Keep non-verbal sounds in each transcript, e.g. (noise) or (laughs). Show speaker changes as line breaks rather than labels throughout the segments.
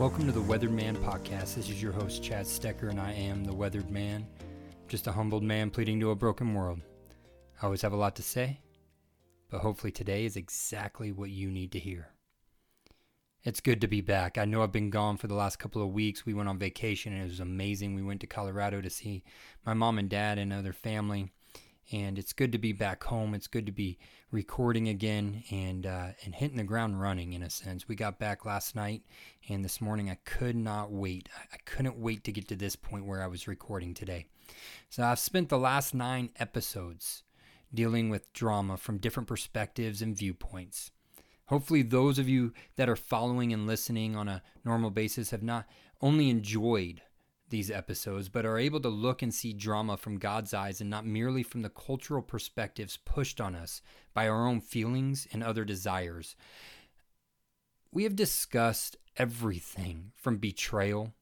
Welcome to the Weathered Man podcast. This is your host, Chad Stecker, and I am the Weathered Man, just a humbled man pleading to a broken world. I always have a lot to say, but hopefully today is exactly what you need to hear. It's good to be back. I know I've been gone for the last couple of weeks. We went on vacation and it was amazing. We went to Colorado to see my mom and dad and other family and it's good to be back home. It's good to be recording again and uh, and hitting the ground running in a sense. We got back last night, and this morning I could not wait. I couldn't wait to get to this point where I was recording today. So I've spent the last nine episodes dealing with drama from different perspectives and viewpoints. Hopefully, those of you that are following and listening on a normal basis have not only enjoyed these episodes, but are able to look and see drama from God's eyes and not merely from the cultural perspectives pushed on us by our own feelings and other desires. We have discussed everything from betrayal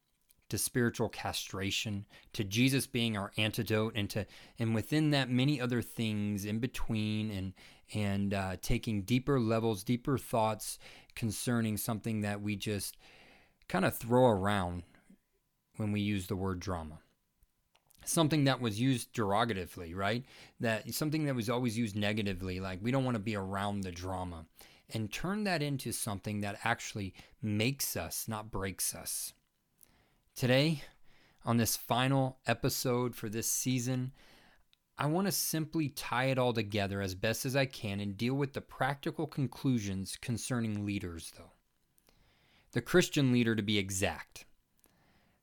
to spiritual castration to Jesus being our antidote and to and within that many other things in between and and uh, taking deeper levels deeper thoughts concerning something that we just kind of throw around when we use the word drama. Something that was used derogatively, right? That something that was always used negatively, like we don't want to be around the drama, and turn that into something that actually makes us, not breaks us. Today, on this final episode for this season, I want to simply tie it all together as best as I can and deal with the practical conclusions concerning leaders, though. The Christian leader, to be exact.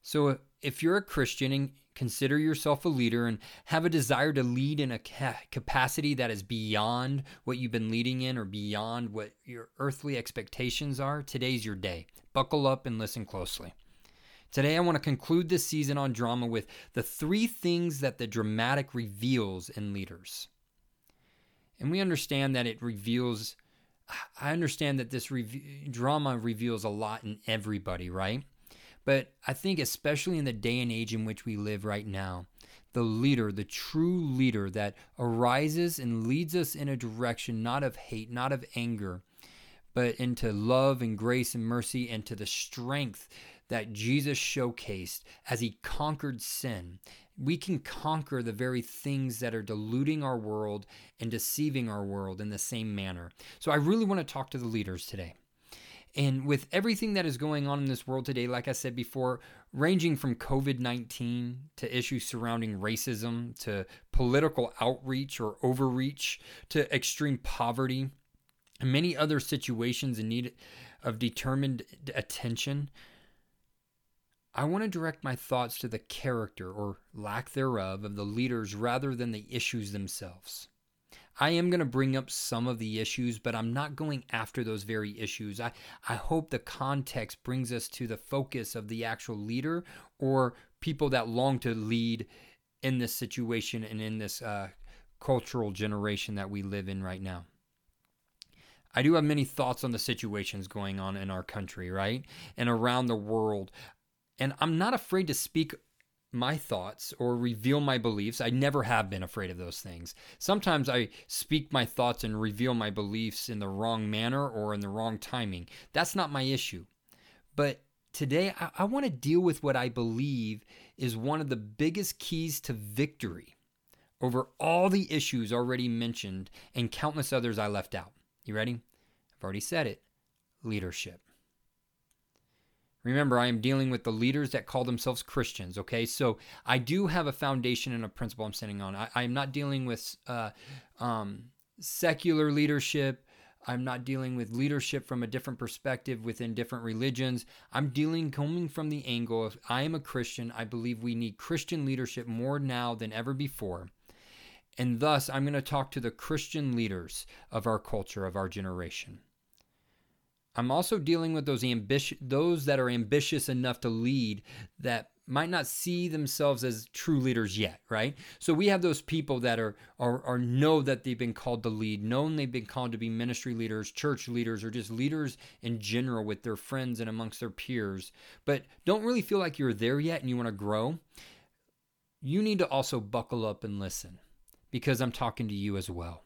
So if you're a Christian and consider yourself a leader and have a desire to lead in a capacity that is beyond what you've been leading in or beyond what your earthly expectations are, today's your day. Buckle up and listen closely. Today, I want to conclude this season on drama with the three things that the dramatic reveals in leaders. And we understand that it reveals, I understand that this re- drama reveals a lot in everybody, right? But I think, especially in the day and age in which we live right now, the leader, the true leader that arises and leads us in a direction not of hate, not of anger, but into love and grace and mercy and to the strength that Jesus showcased as he conquered sin. We can conquer the very things that are diluting our world and deceiving our world in the same manner. So I really want to talk to the leaders today. And with everything that is going on in this world today, like I said before, ranging from COVID 19 to issues surrounding racism to political outreach or overreach to extreme poverty and many other situations in need of determined attention, I want to direct my thoughts to the character or lack thereof of the leaders rather than the issues themselves. I am going to bring up some of the issues, but I'm not going after those very issues. I, I hope the context brings us to the focus of the actual leader or people that long to lead in this situation and in this uh, cultural generation that we live in right now. I do have many thoughts on the situations going on in our country, right? And around the world. And I'm not afraid to speak my thoughts or reveal my beliefs. I never have been afraid of those things. Sometimes I speak my thoughts and reveal my beliefs in the wrong manner or in the wrong timing. That's not my issue. But today, I, I want to deal with what I believe is one of the biggest keys to victory over all the issues already mentioned and countless others I left out. You ready? I've already said it leadership. Remember, I am dealing with the leaders that call themselves Christians, okay? So I do have a foundation and a principle I'm standing on. I, am not dealing with uh, um, secular leadership. I'm not dealing with leadership from a different perspective within different religions. I'm dealing coming from the angle of I am a Christian. I believe we need Christian leadership more now than ever before. And thus, I'm going to talk to the Christian leaders of our culture, of our generation. I'm also dealing with those ambitious those that are ambitious enough to lead that might not see themselves as true leaders yet, right? So we have those people that are, are are know that they've been called to lead, known they've been called to be ministry leaders, church leaders, or just leaders in general with their friends and amongst their peers, but don't really feel like you're there yet and you want to grow. You need to also buckle up and listen because I'm talking to you as well.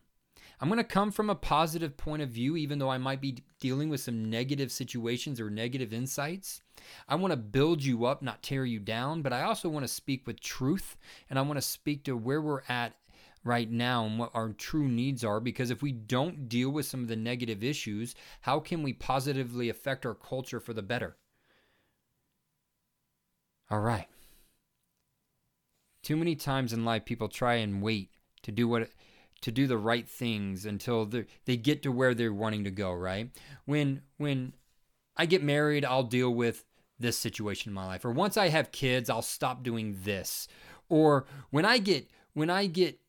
I'm going to come from a positive point of view, even though I might be dealing with some negative situations or negative insights. I want to build you up, not tear you down, but I also want to speak with truth and I want to speak to where we're at right now and what our true needs are because if we don't deal with some of the negative issues, how can we positively affect our culture for the better? All right. Too many times in life people try and wait to do what to do the right things until they get to where they're wanting to go, right? When when I get married, I'll deal with this situation in my life. Or once I have kids, I'll stop doing this. Or when I get when I get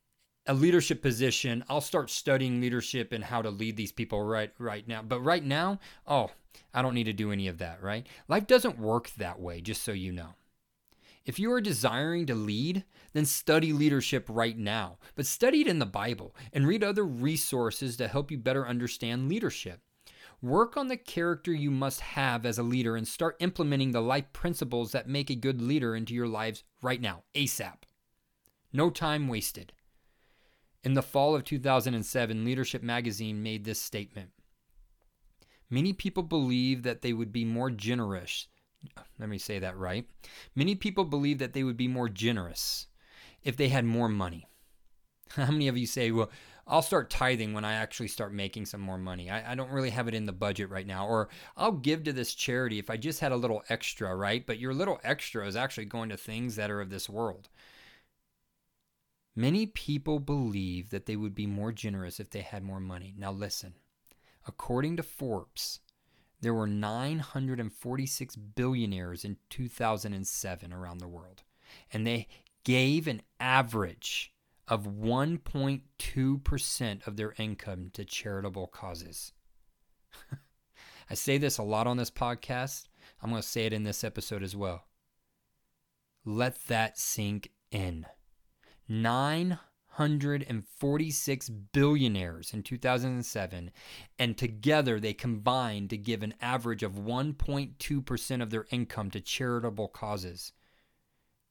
a leadership position, I'll start studying leadership and how to lead these people right right now. But right now, oh, I don't need to do any of that, right? Life doesn't work that way, just so you know. If you are desiring to lead, then study leadership right now, but study it in the Bible and read other resources to help you better understand leadership. Work on the character you must have as a leader and start implementing the life principles that make a good leader into your lives right now, ASAP. No time wasted. In the fall of 2007, Leadership Magazine made this statement Many people believe that they would be more generous let me say that right. Many people believe that they would be more generous if they had more money. (laughs) How many of you say, well, I'll start tithing when I actually start making some more money. I, I, don't really have it in the budget right now. Or I'll give to this charity if I just had a little extra, right? But your little extra is actually going to things that are of this world. Many people believe that they would be more generous if they had more money. Now, listen. According to Forbes, there were 946 billionaires in 2007 around the world, and they gave an average of 1.2% of their income to charitable causes. (laughs) I say this a lot on this podcast. I'm going to say it in this episode as well. Let that sink in. 9 146 billionaires in 2007, and together they combined to give an average of 1.2% of their income to charitable causes.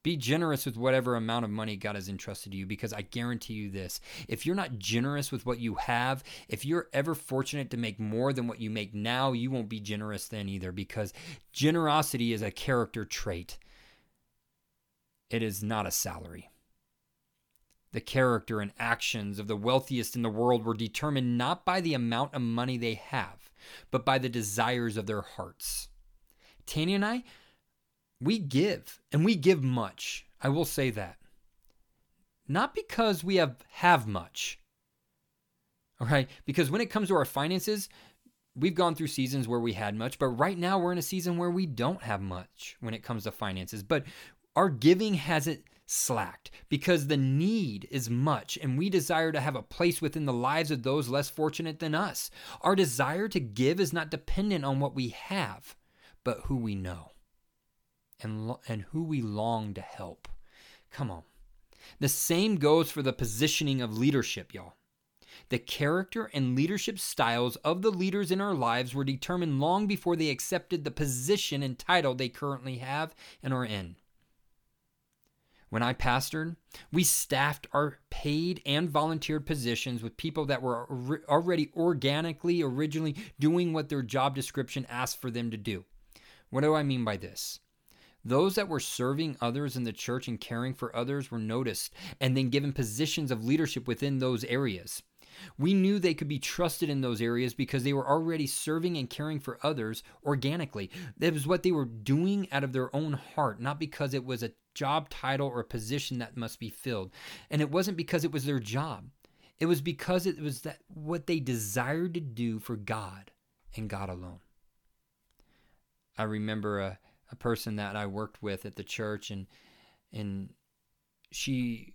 Be generous with whatever amount of money God has entrusted to you because I guarantee you this. If you're not generous with what you have, if you're ever fortunate to make more than what you make now, you won't be generous then either because generosity is a character trait. It is not a salary. The character and actions of the wealthiest in the world were determined not by the amount of money they have, but by the desires of their hearts. Tanya and I, we give, and we give much. I will say that. Not because we have have much. All right, because when it comes to our finances, we've gone through seasons where we had much, but right now we're in a season where we don't have much when it comes to finances. But our giving hasn't slacked because the need is much and we desire to have a place within the lives of those less fortunate than us. Our desire to give is not dependent on what we have, but who we know and, and who we long to help. Come on. The same goes for the positioning of leadership, y'all. The character and leadership styles of the leaders in our lives were determined long before they accepted the position and title they currently have and are in. When I pastored, we staffed our paid and volunteered positions with people that were already organically, originally doing what their job description asked for them to do. What do I mean by this? Those that were serving others in the church and caring for others were noticed and then given positions of leadership within those areas. We knew they could be trusted in those areas because they were already serving and caring for others organically. That was what they were doing out of their own heart, not because it was a job title or a position that must be filled. And it wasn't because it was their job. It was because it was that what they desired to do for God and God alone. I remember a, a person that I worked with at the church and and she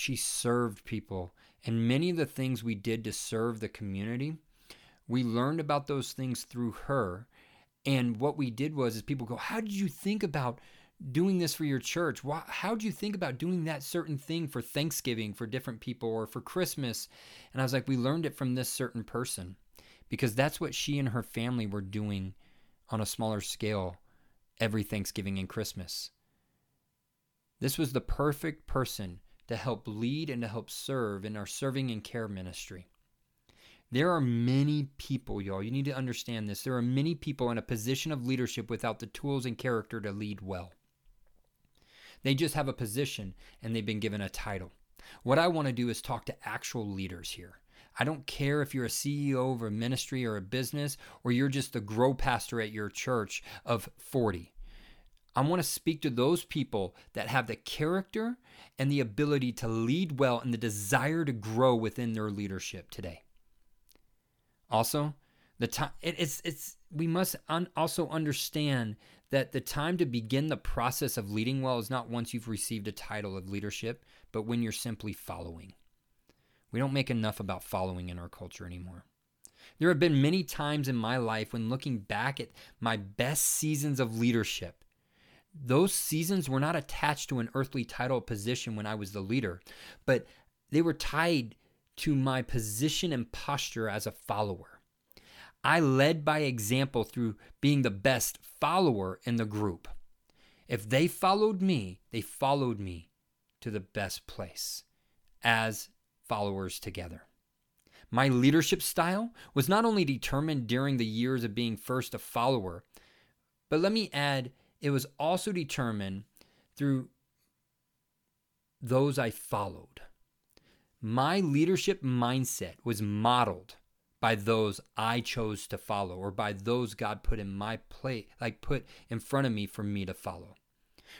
she served people and many of the things we did to serve the community, we learned about those things through her. And what we did was, is people go, How did you think about doing this for your church? How did you think about doing that certain thing for Thanksgiving for different people or for Christmas? And I was like, We learned it from this certain person because that's what she and her family were doing on a smaller scale every Thanksgiving and Christmas. This was the perfect person to help lead and to help serve in our serving and care ministry. There are many people, y'all. You need to understand this. There are many people in a position of leadership without the tools and character to lead well. They just have a position and they've been given a title. What I want to do is talk to actual leaders here. I don't care if you're a CEO of a ministry or a business or you're just the grow pastor at your church of 40. I want to speak to those people that have the character and the ability to lead well and the desire to grow within their leadership today. Also, the time it, it's it's we must un, also understand that the time to begin the process of leading well is not once you've received a title of leadership, but when you're simply following. We don't make enough about following in our culture anymore. There have been many times in my life when looking back at my best seasons of leadership, those seasons were not attached to an earthly title position when I was the leader, but they were tied to my position and posture as a follower. I led by example through being the best follower in the group. If they followed me, they followed me to the best place as followers together. My leadership style was not only determined during the years of being first a follower, but let me add, it was also determined through those I followed. My leadership mindset was modeled by those I chose to follow or by those God put in my plate, like put in front of me for me to follow.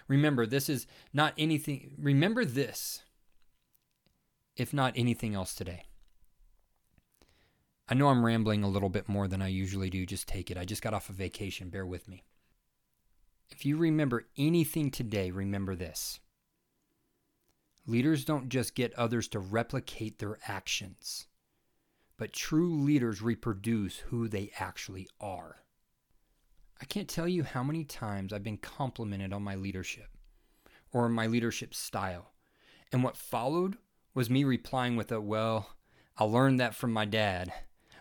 Remember, this is not anything, remember this, if not anything else today. I know I'm rambling a little bit more than I usually do. Just take it. I just got off a vacation. Bear with me. If you remember anything today, remember this Leaders don't just get others to replicate their actions, but true leaders reproduce who they actually are. I can't tell you how many times I've been complimented on my leadership or my leadership style. And what followed was me replying with a, well, I learned that from my dad,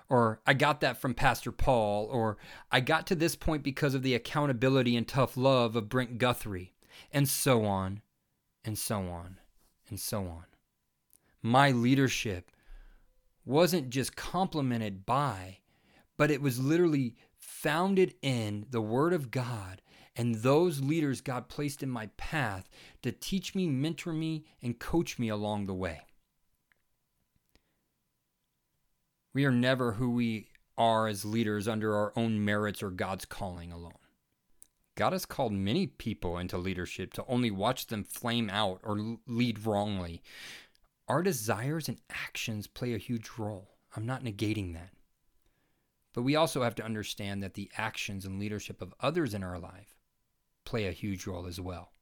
or I got that from Pastor Paul, or I got to this point because of the accountability and tough love of Brent Guthrie, and so on and so on and so on. My leadership wasn't just complemented by, but it was literally founded in the Word of God and those leaders God placed in my path to teach me, mentor me, and coach me along the way. We are never who we are as leaders under our own merits or God's calling alone. God has called many people into leadership to only watch them flame out or lead wrongly. Our desires and actions play a huge role. I'm not negating that. But we also have to understand that the actions and leadership of others in our life play a huge role as well.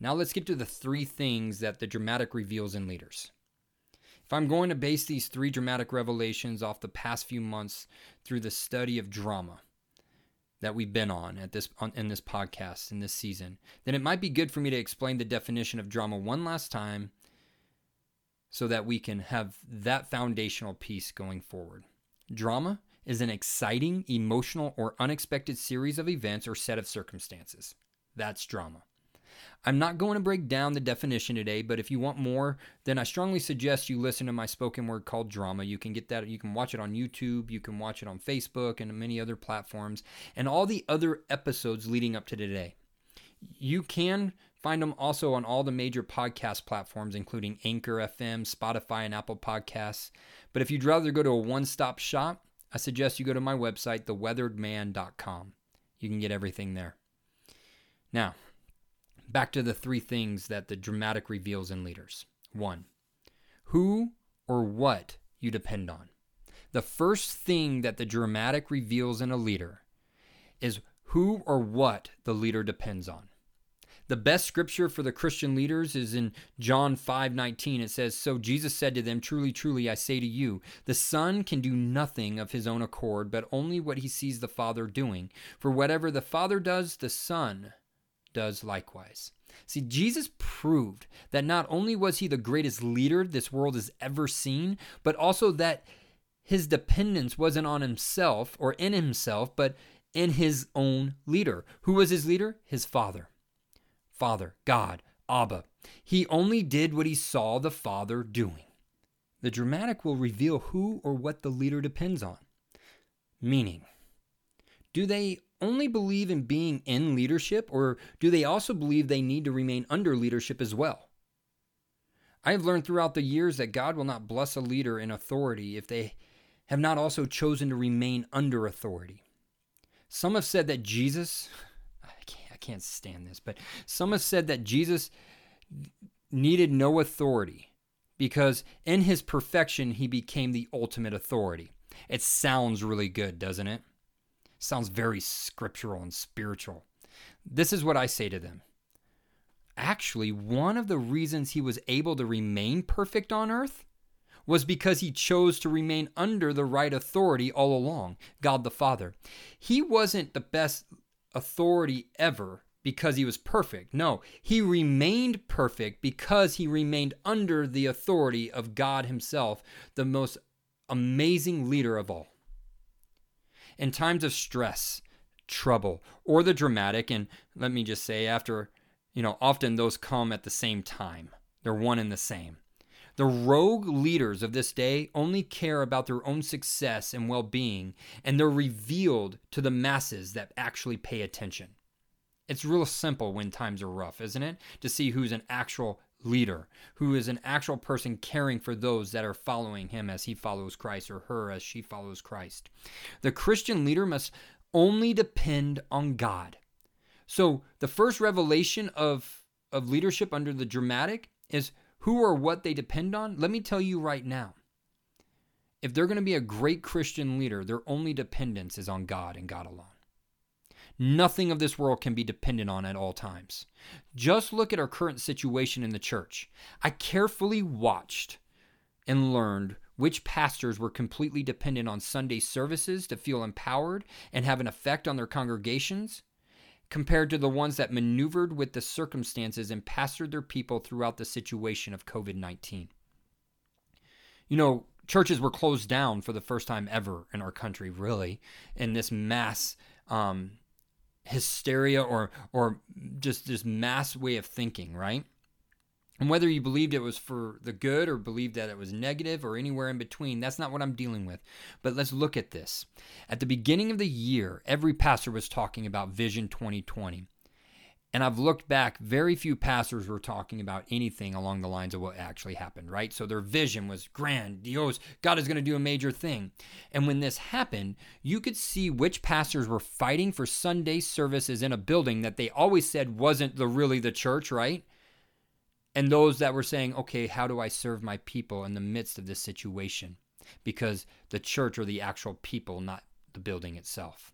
Now let's get to the three things that the dramatic reveals in leaders. If I'm going to base these three dramatic revelations off the past few months through the study of drama, that we've been on at this on, in this podcast in this season, then it might be good for me to explain the definition of drama one last time so that we can have that foundational piece going forward. Drama is an exciting, emotional, or unexpected series of events or set of circumstances. That's drama. I'm not going to break down the definition today, but if you want more, then I strongly suggest you listen to my spoken word called Drama. You can get that, you can watch it on YouTube, you can watch it on Facebook and many other platforms, and all the other episodes leading up to today. You can find them also on all the major podcast platforms, including Anchor FM, Spotify, and Apple Podcasts. But if you'd rather go to a one stop shop, I suggest you go to my website, theweatheredman.com. You can get everything there. Now, back to the three things that the dramatic reveals in leaders. One, who or what you depend on. The first thing that the dramatic reveals in a leader is who or what the leader depends on. The best scripture for the Christian leaders is in John 5:19. It says, "So Jesus said to them, truly, truly, I say to you, the Son can do nothing of his own accord, but only what he sees the Father doing. For whatever the Father does, the Son does likewise. See, Jesus proved that not only was he the greatest leader this world has ever seen, but also that his dependence wasn't on himself or in himself, but in his own leader. Who was his leader? His Father. Father, God, Abba. He only did what he saw the Father doing. the dramatic will reveal who or what the leader depends on. Meaning, do they only believe in being in leadership, or do they also believe they need to remain under leadership as well? I have learned throughout the years that God will not bless a leader in authority if they have not also chosen to remain under authority. Some have said that Jesus, I can't, I can't stand this, but some have said that Jesus needed no authority because in his perfection, he became the ultimate authority. It sounds really good, doesn't it? Sounds very scriptural and spiritual. This is what I say to them. Actually, one of the reasons he was able to remain perfect on earth was because he chose to remain under the right authority all along God the Father. He wasn't the best authority ever because he was perfect. No, he remained perfect because he remained under the authority of God Himself, the most amazing leader of all. In times of stress, trouble, or the dramatic, and let me just say, after, you know, often those come at the same time, they're one and the same. The rogue leaders of this day only care about their own success and well being, and they're revealed to the masses that actually pay attention. It's real simple when times are rough, isn't it? To see who's an actual leader, who is an actual person caring for those that are following him as he follows Christ or her as she follows Christ. The Christian leader must only depend on God. So the first revelation of of leadership under the dramatic is who or what they depend on. Let me tell you right now. If they're going to be a great Christian leader, their only dependence is on God and God alone. Nothing of this world can be dependent on at all times. Just look at our current situation in the church. I carefully watched and learned which pastors were completely dependent on Sunday services to feel empowered and have an effect on their congregations, compared to the ones that maneuvered with the circumstances and pastored their people throughout the situation of COVID 19. You know, churches were closed down for the first time ever in our country, really, in this mass um, hysteria or or just this mass way of thinking, right? And whether you believed it was for the good or believed that it was negative or anywhere in between, that's not what I'm dealing with. But let's look at this. At the beginning of the year, every pastor was talking about Vision 2020. And I've looked back, very few pastors were talking about anything along the lines of what actually happened, right? So their vision was grandiose. God is going to do a major thing. And when this happened, you could see which pastors were fighting for Sunday services in a building that they always said wasn't the really the church, right? And those that were saying, okay, how do I serve my people in the midst of this situation? Because the church are the actual people, not the building itself.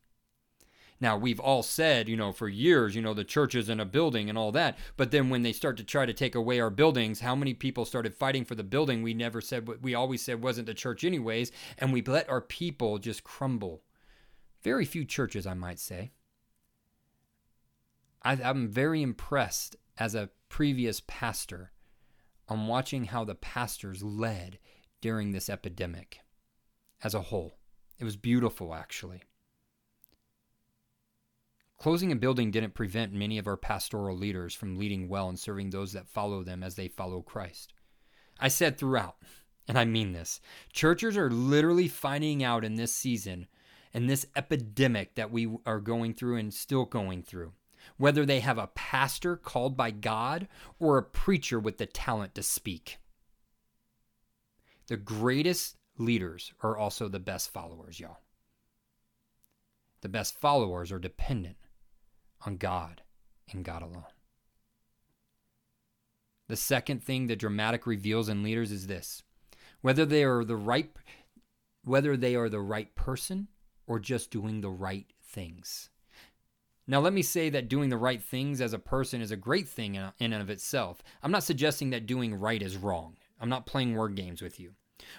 Now, we've all said, you know, for years, you know, the church is in a building and all that. But then when they start to try to take away our buildings, how many people started fighting for the building we never said, what we always said wasn't the church, anyways. And we let our people just crumble. Very few churches, I might say. I, I'm very impressed as a previous pastor on watching how the pastors led during this epidemic as a whole. It was beautiful, actually. Closing a building didn't prevent many of our pastoral leaders from leading well and serving those that follow them as they follow Christ. I said throughout, and I mean this, churches are literally finding out in this season and this epidemic that we are going through and still going through, whether they have a pastor called by God or a preacher with the talent to speak. The greatest leaders are also the best followers, y'all. The best followers are dependent on God and God alone. The second thing that dramatic reveals in leaders is this whether they are the right whether they are the right person or just doing the right things. Now, let me say that doing the right things as a person is a great thing in and of itself. I'm not suggesting that doing right is wrong. I'm not playing word games with you.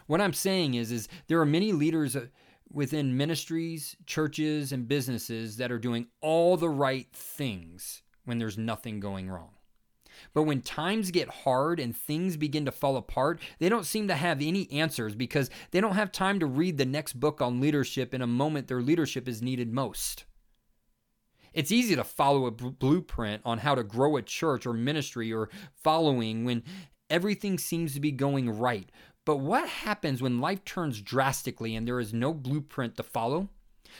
What I'm saying is, is there are many leaders uh, within ministries, churches, and businesses that are doing all the right things when there's nothing going wrong. But when times get hard and things begin to fall apart, they don't seem to have any answers because they don't have time to read the next book on leadership in a moment their leadership is needed most. It's easy to follow a blueprint on how to grow a church or ministry or following when everything seems to be going right. But what happens when life turns drastically and there is no blueprint to follow?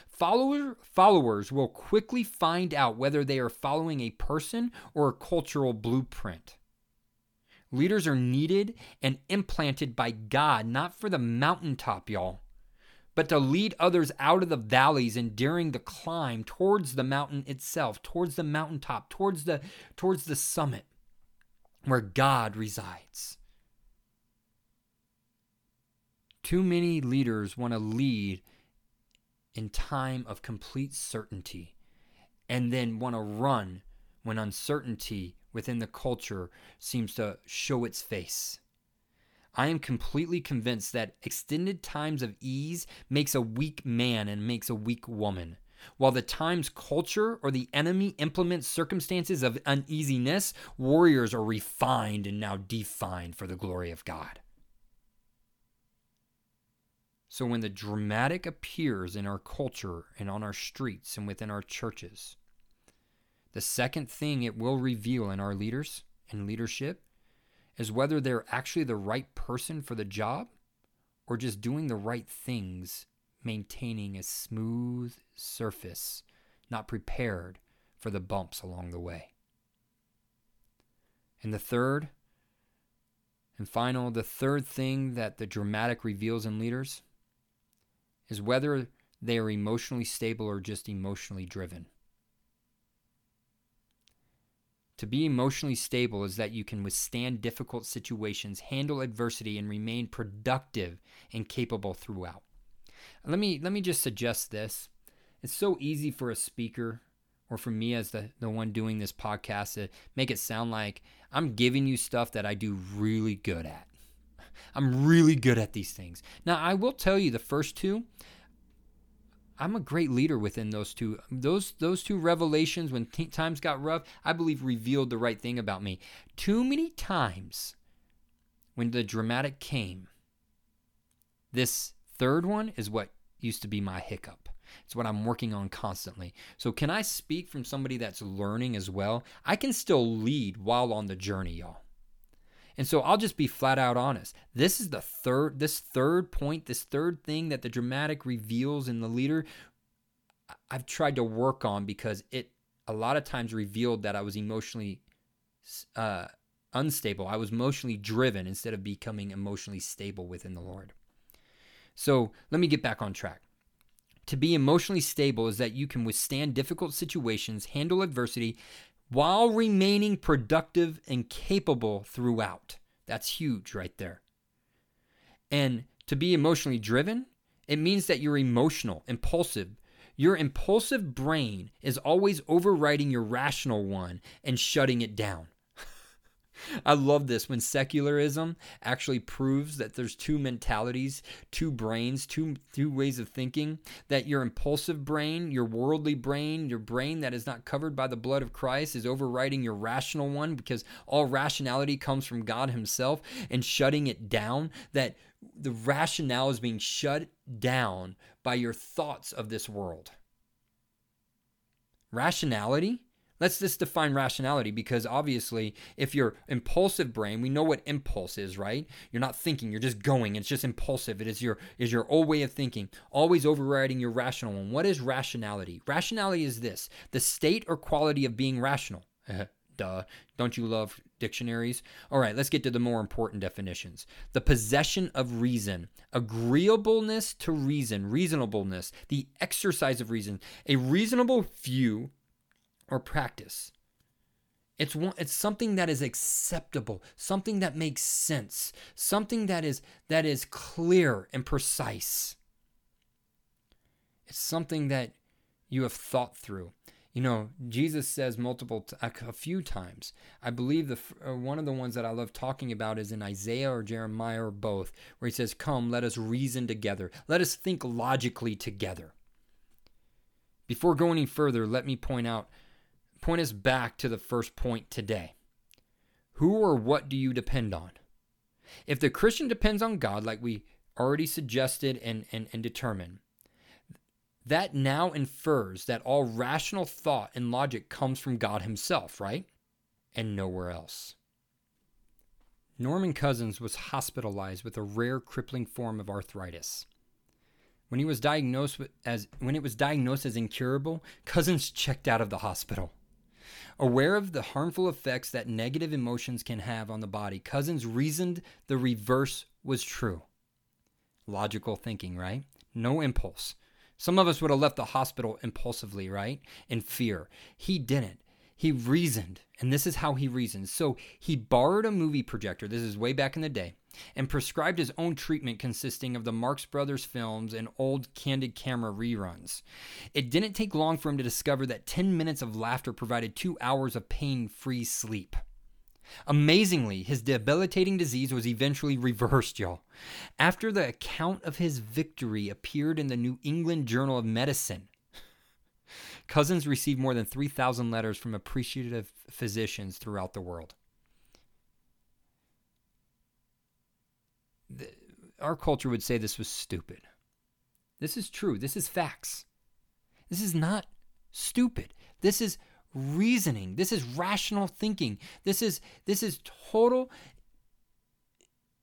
Follower, followers will quickly find out whether they are following a person or a cultural blueprint. Leaders are needed and implanted by God, not for the mountaintop, y'all, but to lead others out of the valleys and during the climb towards the mountain itself, towards the mountaintop, towards the towards the summit where God resides. Too many leaders want to lead in time of complete certainty and then want to run when uncertainty within the culture seems to show its face. I am completely convinced that extended times of ease makes a weak man and makes a weak woman. While the times culture or the enemy implements circumstances of uneasiness, warriors are refined and now defined for the glory of God. So when the dramatic appears in our culture and on our streets and within our churches, the second thing it will reveal in our leaders and leadership is whether they're actually the right person for the job or just doing the right things, maintaining a smooth surface, not prepared for the bumps along the way. And the third and final, the third thing that the dramatic reveals in leaders is whether they are emotionally stable or just emotionally driven. To be emotionally stable is that you can withstand difficult situations, handle adversity, and remain productive and capable throughout. Let me let me just suggest this. It's so easy for a speaker or for me as the, the one doing this podcast to make it sound like I'm giving you stuff that I do really good at. I'm really good at these things. Now, I will tell you the first two, I'm a great leader within those two. Those those two revelations when t- times got rough, I believe revealed the right thing about me. Too many times when the dramatic came, this third one is what used to be my hiccup. It's what I'm working on constantly. So can I speak from somebody that's learning as well? I can still lead while on the journey, y'all. And so I'll just be flat out honest. This is the third this third point, this third thing that the dramatic reveals in the leader I've tried to work on because it a lot of times revealed that I was emotionally uh, unstable. I was emotionally driven instead of becoming emotionally stable within the Lord. So let me get back on track. To be emotionally stable is that you can withstand difficult situations, handle adversity, while remaining productive and capable throughout. That's huge right there. And to be emotionally driven, it means that you're emotional, impulsive. Your impulsive brain is always overriding your rational one and shutting it down. (laughs) I love this when secularism actually proves that there's two mentalities, two brains, two two ways of thinking, that your impulsive brain, your worldly brain, your brain that is not covered by the blood of Christ is overriding your rational one because all rationality comes from God himself and shutting it down that the rationale is being shut down by your thoughts of this world. Rationality Let's just define rationality because obviously, if you're impulsive brain, we know what impulse is, right? You're not thinking, you're just going. It's just impulsive. It is your is your old way of thinking, always overriding your rational one. What is rationality? Rationality is this: the state or quality of being rational. (laughs) Duh. Don't you love dictionaries? All right, let's get to the more important definitions. The possession of reason, agreeableness to reason, reasonableness, the exercise of reason, a reasonable view or practice. It's one, it's something that is acceptable, something that makes sense, something that is that is clear and precise. It's something that you have thought through. You know, Jesus says multiple, t- a few times. I believe the uh, one of the ones that I love talking about is in Isaiah or Jeremiah or both, where he says, "Come, let us reason together. Let us think logically together." Before going any further, let me point out point us back to the first point today. Who or what do you depend on? If the Christian depends on God, like we already suggested and, and, and determined, that now infers that all rational thought and logic comes from God Himself, right? And nowhere else. Norman Cousins was hospitalized with a rare crippling form of arthritis. When he was diagnosed as when it was diagnosed as incurable, Cousins checked out of the hospital. Aware of the harmful effects that negative emotions can have on the body, Cousins reasoned the reverse was true. Logical thinking, right? No impulse. Some of us would have left the hospital impulsively, right? In fear. He didn't. He reasoned, and this is how he reasoned. So he borrowed a movie projector, this is way back in the day, and prescribed his own treatment consisting of the Marx Brothers films and old candid camera reruns. It didn't take long for him to discover that 10 minutes of laughter provided two hours of pain free sleep. Amazingly, his debilitating disease was eventually reversed, y'all. After the account of his victory appeared in the New England Journal of Medicine, Cousins received more than 3,000 letters from appreciative physicians throughout the world. The, our culture would say this was stupid. This is true. This is facts. This is not stupid. This is reasoning. This is rational thinking. This is this is total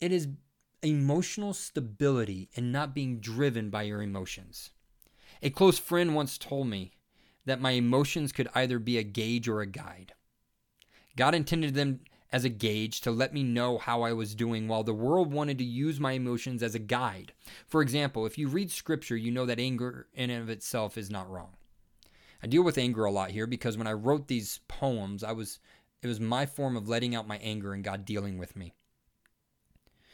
it is emotional stability and not being driven by your emotions. A close friend once told me that my emotions could either be a gauge or a guide. God intended them as a gauge to let me know how I was doing, while the world wanted to use my emotions as a guide. For example, if you read scripture, you know that anger in and of itself is not wrong. I deal with anger a lot here because when I wrote these poems, I was it was my form of letting out my anger and God dealing with me.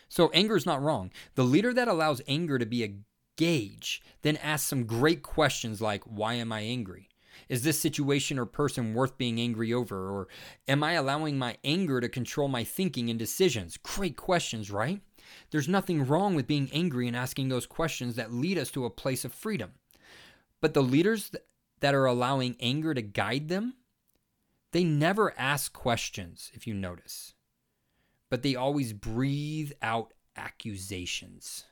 So anger is not wrong. The leader that allows anger to be a gauge then asks some great questions like why am I angry? Is this situation or person worth being angry over? Or am I allowing my anger to control my thinking and decisions? Great questions, right? There's nothing wrong with being angry and asking those questions that lead us to a place of freedom. But the leaders that are allowing anger to guide them, they never ask questions, if you notice, but they always breathe out accusations.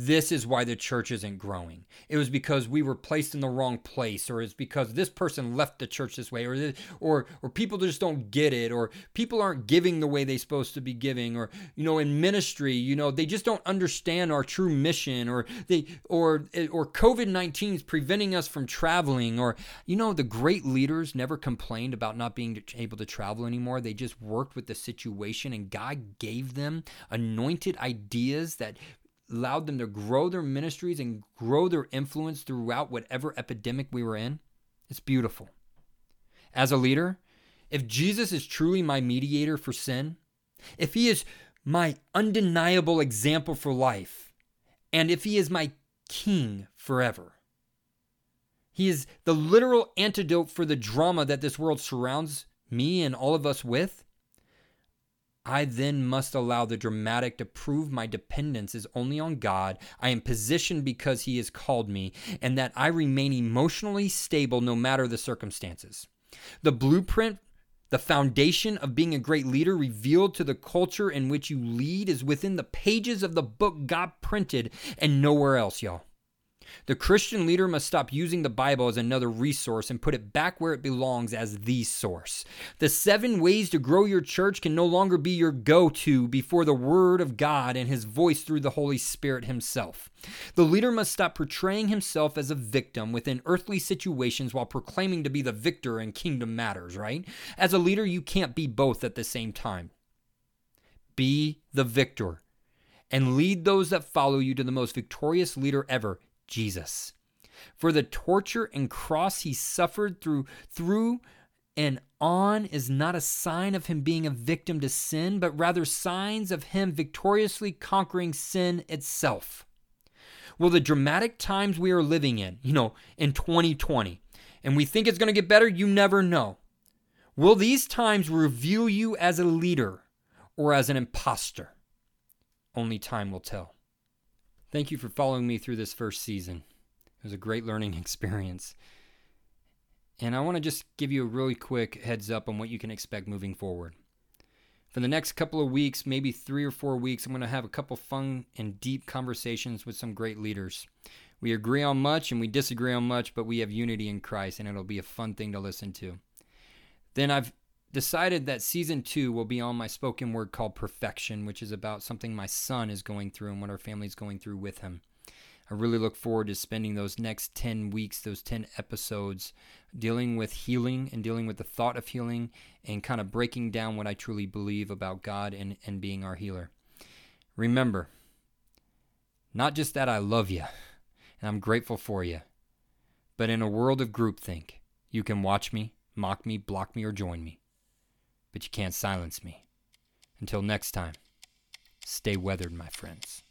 This is why the church isn't growing. It was because we were placed in the wrong place, or it's because this person left the church this way, or or or people just don't get it, or people aren't giving the way they're supposed to be giving, or you know, in ministry, you know, they just don't understand our true mission, or they or or COVID nineteen is preventing us from traveling, or you know, the great leaders never complained about not being able to travel anymore. They just worked with the situation, and God gave them anointed ideas that allowed them to grow their ministries and grow their influence throughout whatever epidemic we were in. It's beautiful. As a leader, if Jesus is truly my mediator for sin, if he is my undeniable example for life, and if he is my king forever, he is the literal antidote for the drama that this world surrounds me and all of us with. I then must allow the dramatic to prove my dependence is only on God. I am positioned because He has called me, and that I remain emotionally stable no matter the circumstances. The blueprint, the foundation of being a great leader revealed to the culture in which you lead is within the pages of the book God printed and nowhere else, y'all. The Christian leader must stop using the Bible as another resource and put it back where it belongs as the source. The seven ways to grow your church can no longer be your go to before the Word of God and His voice through the Holy Spirit Himself. The leader must stop portraying himself as a victim within earthly situations while proclaiming to be the victor in kingdom matters, right? As a leader, you can't be both at the same time. Be the victor and lead those that follow you to the most victorious leader ever, Jesus. For the torture and cross he suffered through through and on is not a sign of him being a victim to sin, but rather signs of him victoriously conquering sin itself. Well, the dramatic times we are living in, you know, in 2020, and we think it's going to get better, you never know. Will these times reveal you as a leader or as an impostor? Only time will tell. Thank you for following me through this first season. It was a great learning (laughs) experience. And I want to just give you a really quick heads up on what you can expect moving forward. For the next couple of weeks, maybe three or four weeks, I'm going to have a couple fun and deep conversations with some great leaders. We agree on much and we disagree on much, but we have unity in Christ, and it'll be a fun thing to listen to. Then I've decided that season two will be on my spoken word called Perfection, which is about something my son is going through and what our family's going through with him. I really look forward to spending those next 10 weeks, those 10 episodes, dealing with healing and dealing with the thought of healing and kind of breaking down what I truly believe about God and, and being our healer. Remember, not just that I love you and I'm grateful for you, but in a world of groupthink, you can watch me, mock me, block me, or join me. But you can't silence me. Until next time, stay weathered, my friends.